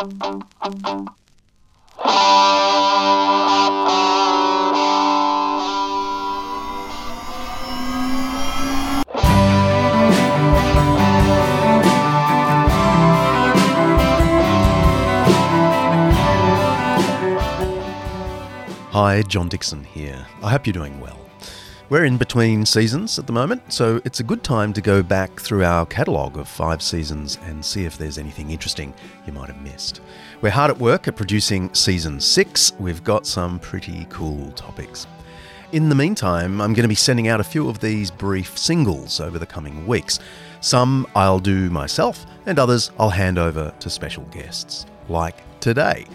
Hi, John Dickson here. I hope you're doing well. We're in between seasons at the moment, so it's a good time to go back through our catalogue of five seasons and see if there's anything interesting you might have missed. We're hard at work at producing season six. We've got some pretty cool topics. In the meantime, I'm going to be sending out a few of these brief singles over the coming weeks. Some I'll do myself, and others I'll hand over to special guests, like today.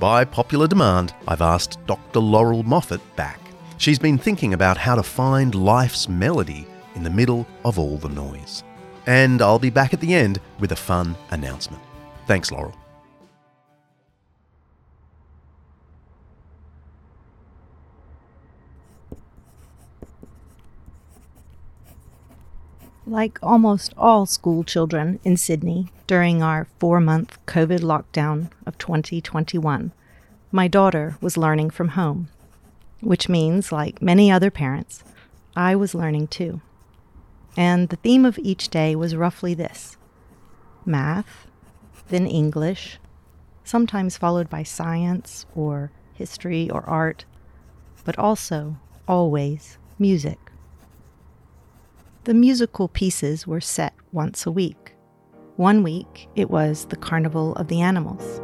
By popular demand, I've asked Dr. Laurel Moffatt back. She's been thinking about how to find life's melody in the middle of all the noise. And I'll be back at the end with a fun announcement. Thanks, Laurel. Like almost all school children in Sydney during our four month COVID lockdown of 2021, my daughter was learning from home which means, like many other parents, I was learning too. And the theme of each day was roughly this math, then English, sometimes followed by science or history or art, but also, always, music. The musical pieces were set once a week. One week, it was the Carnival of the Animals.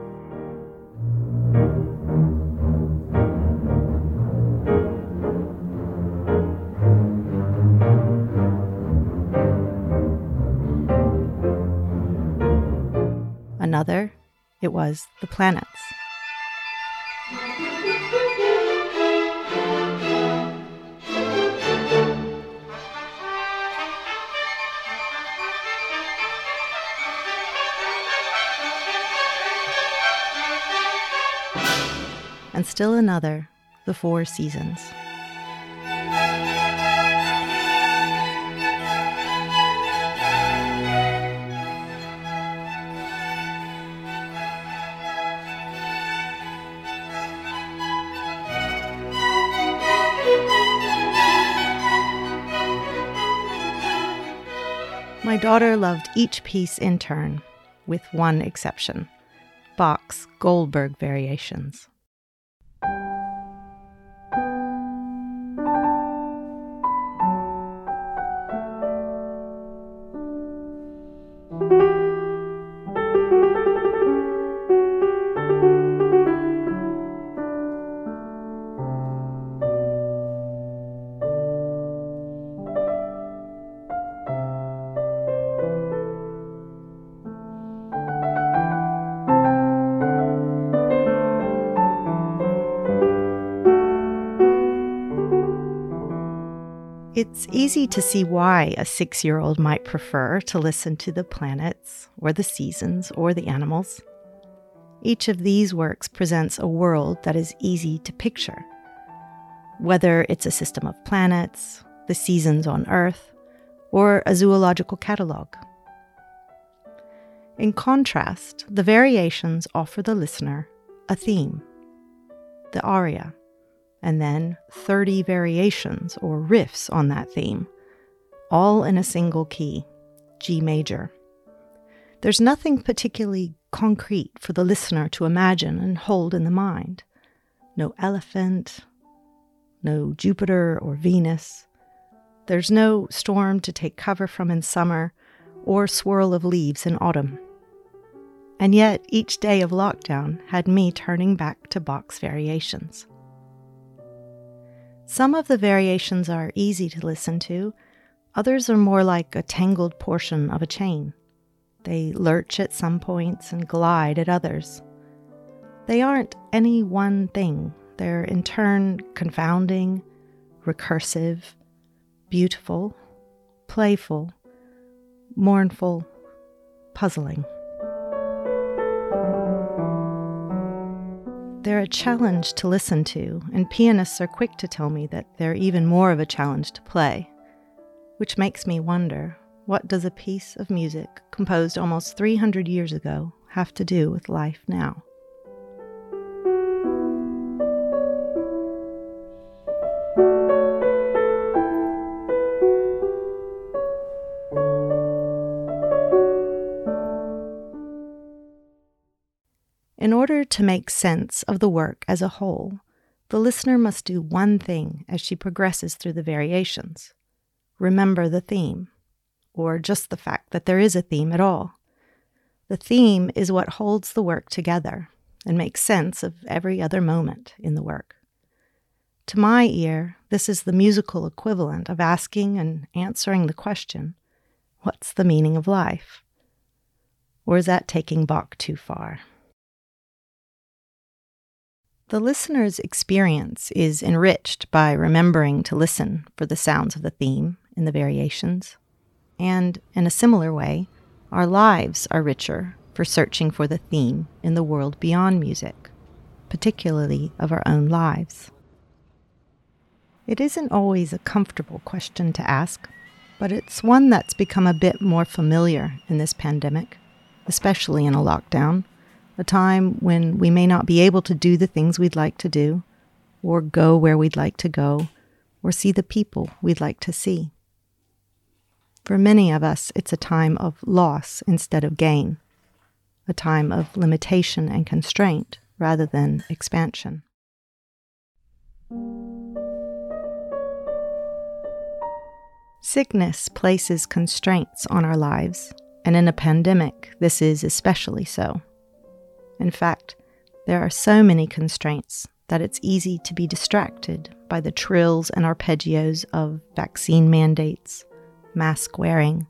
Was the planets. And still another, the four seasons. My daughter loved each piece in turn, with one exception Bach's Goldberg variations. It's easy to see why a six year old might prefer to listen to the planets, or the seasons, or the animals. Each of these works presents a world that is easy to picture. Whether it's a system of planets, the seasons on Earth, or a zoological catalog. In contrast, the variations offer the listener a theme, the aria and then 30 variations or riffs on that theme, all in a single key, G major. There's nothing particularly concrete for the listener to imagine and hold in the mind. No elephant, no Jupiter or Venus. There's no storm to take cover from in summer or swirl of leaves in autumn. And yet, each day of lockdown had me turning back to Bach's variations. Some of the variations are easy to listen to, others are more like a tangled portion of a chain. They lurch at some points and glide at others. They aren't any one thing, they're in turn confounding, recursive, beautiful, playful, mournful, puzzling. They're a challenge to listen to, and pianists are quick to tell me that they're even more of a challenge to play. Which makes me wonder what does a piece of music composed almost 300 years ago have to do with life now? In order to make sense of the work as a whole, the listener must do one thing as she progresses through the variations remember the theme, or just the fact that there is a theme at all. The theme is what holds the work together and makes sense of every other moment in the work. To my ear, this is the musical equivalent of asking and answering the question, What's the meaning of life? Or is that taking Bach too far? The listener's experience is enriched by remembering to listen for the sounds of the theme in the variations. And in a similar way, our lives are richer for searching for the theme in the world beyond music, particularly of our own lives. It isn't always a comfortable question to ask, but it's one that's become a bit more familiar in this pandemic, especially in a lockdown a time when we may not be able to do the things we'd like to do, or go where we'd like to go, or see the people we'd like to see. For many of us, it's a time of loss instead of gain, a time of limitation and constraint rather than expansion. Sickness places constraints on our lives, and in a pandemic, this is especially so. In fact, there are so many constraints that it's easy to be distracted by the trills and arpeggios of vaccine mandates, mask wearing,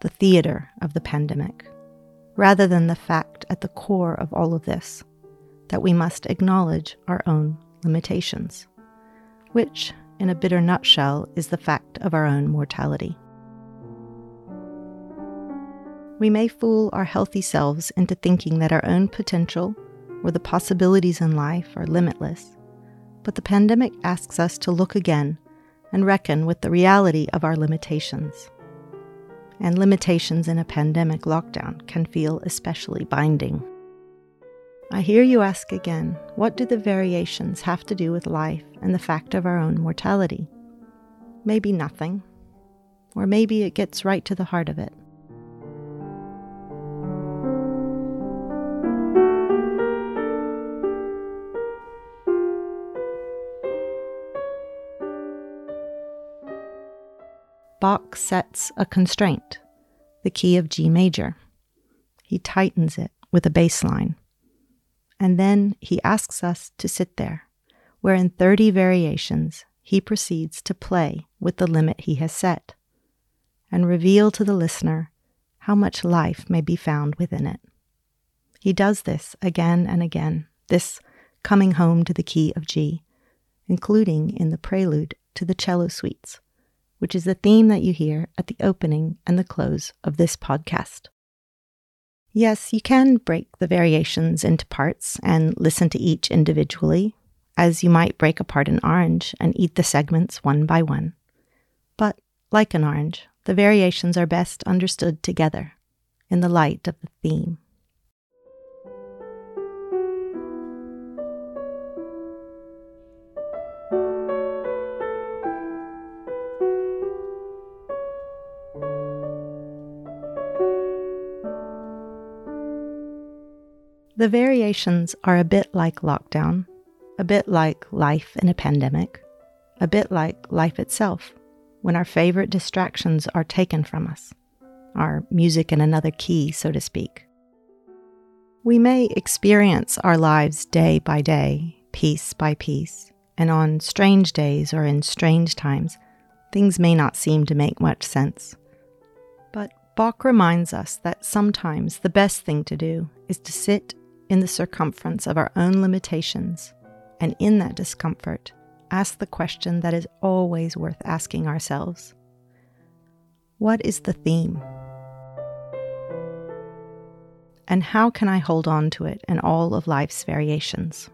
the theater of the pandemic, rather than the fact at the core of all of this that we must acknowledge our own limitations, which, in a bitter nutshell, is the fact of our own mortality. We may fool our healthy selves into thinking that our own potential or the possibilities in life are limitless. But the pandemic asks us to look again and reckon with the reality of our limitations. And limitations in a pandemic lockdown can feel especially binding. I hear you ask again what do the variations have to do with life and the fact of our own mortality? Maybe nothing. Or maybe it gets right to the heart of it. Bach sets a constraint, the key of G major. He tightens it with a bass line. And then he asks us to sit there, where in 30 variations he proceeds to play with the limit he has set and reveal to the listener how much life may be found within it. He does this again and again, this coming home to the key of G, including in the prelude to the cello suites which is the theme that you hear at the opening and the close of this podcast. Yes, you can break the variations into parts and listen to each individually, as you might break apart an orange and eat the segments one by one. But, like an orange, the variations are best understood together in the light of the theme. The variations are a bit like lockdown, a bit like life in a pandemic, a bit like life itself when our favorite distractions are taken from us, our music in another key, so to speak. We may experience our lives day by day, piece by piece, and on strange days or in strange times, things may not seem to make much sense. But Bach reminds us that sometimes the best thing to do is to sit in the circumference of our own limitations, and in that discomfort, ask the question that is always worth asking ourselves What is the theme? And how can I hold on to it in all of life's variations?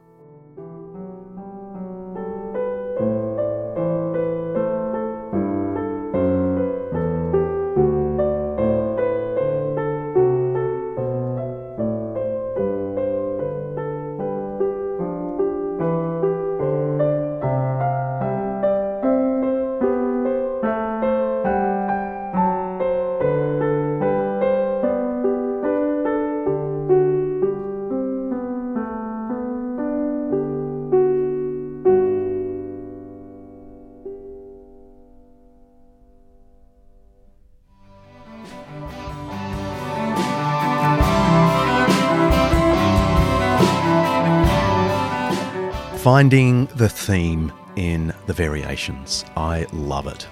Finding the theme in the variations. I love it.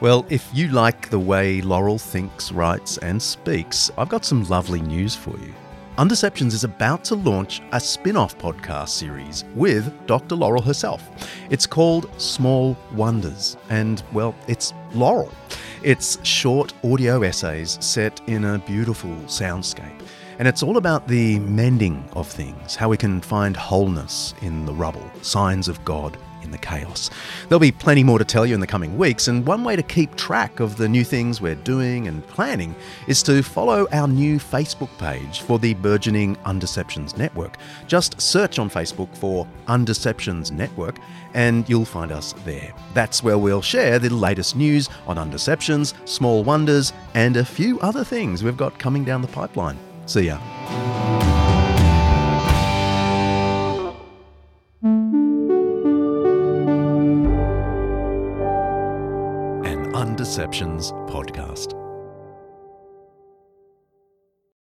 Well, if you like the way Laurel thinks, writes, and speaks, I've got some lovely news for you. Undeceptions is about to launch a spin off podcast series with Dr. Laurel herself. It's called Small Wonders, and well, it's Laurel. It's short audio essays set in a beautiful soundscape. And it's all about the mending of things, how we can find wholeness in the rubble, signs of God in the chaos. There'll be plenty more to tell you in the coming weeks, and one way to keep track of the new things we're doing and planning is to follow our new Facebook page for the burgeoning Undeceptions Network. Just search on Facebook for Undeceptions Network, and you'll find us there. That's where we'll share the latest news on Undeceptions, Small Wonders, and a few other things we've got coming down the pipeline. See ya. An Undeceptions podcast.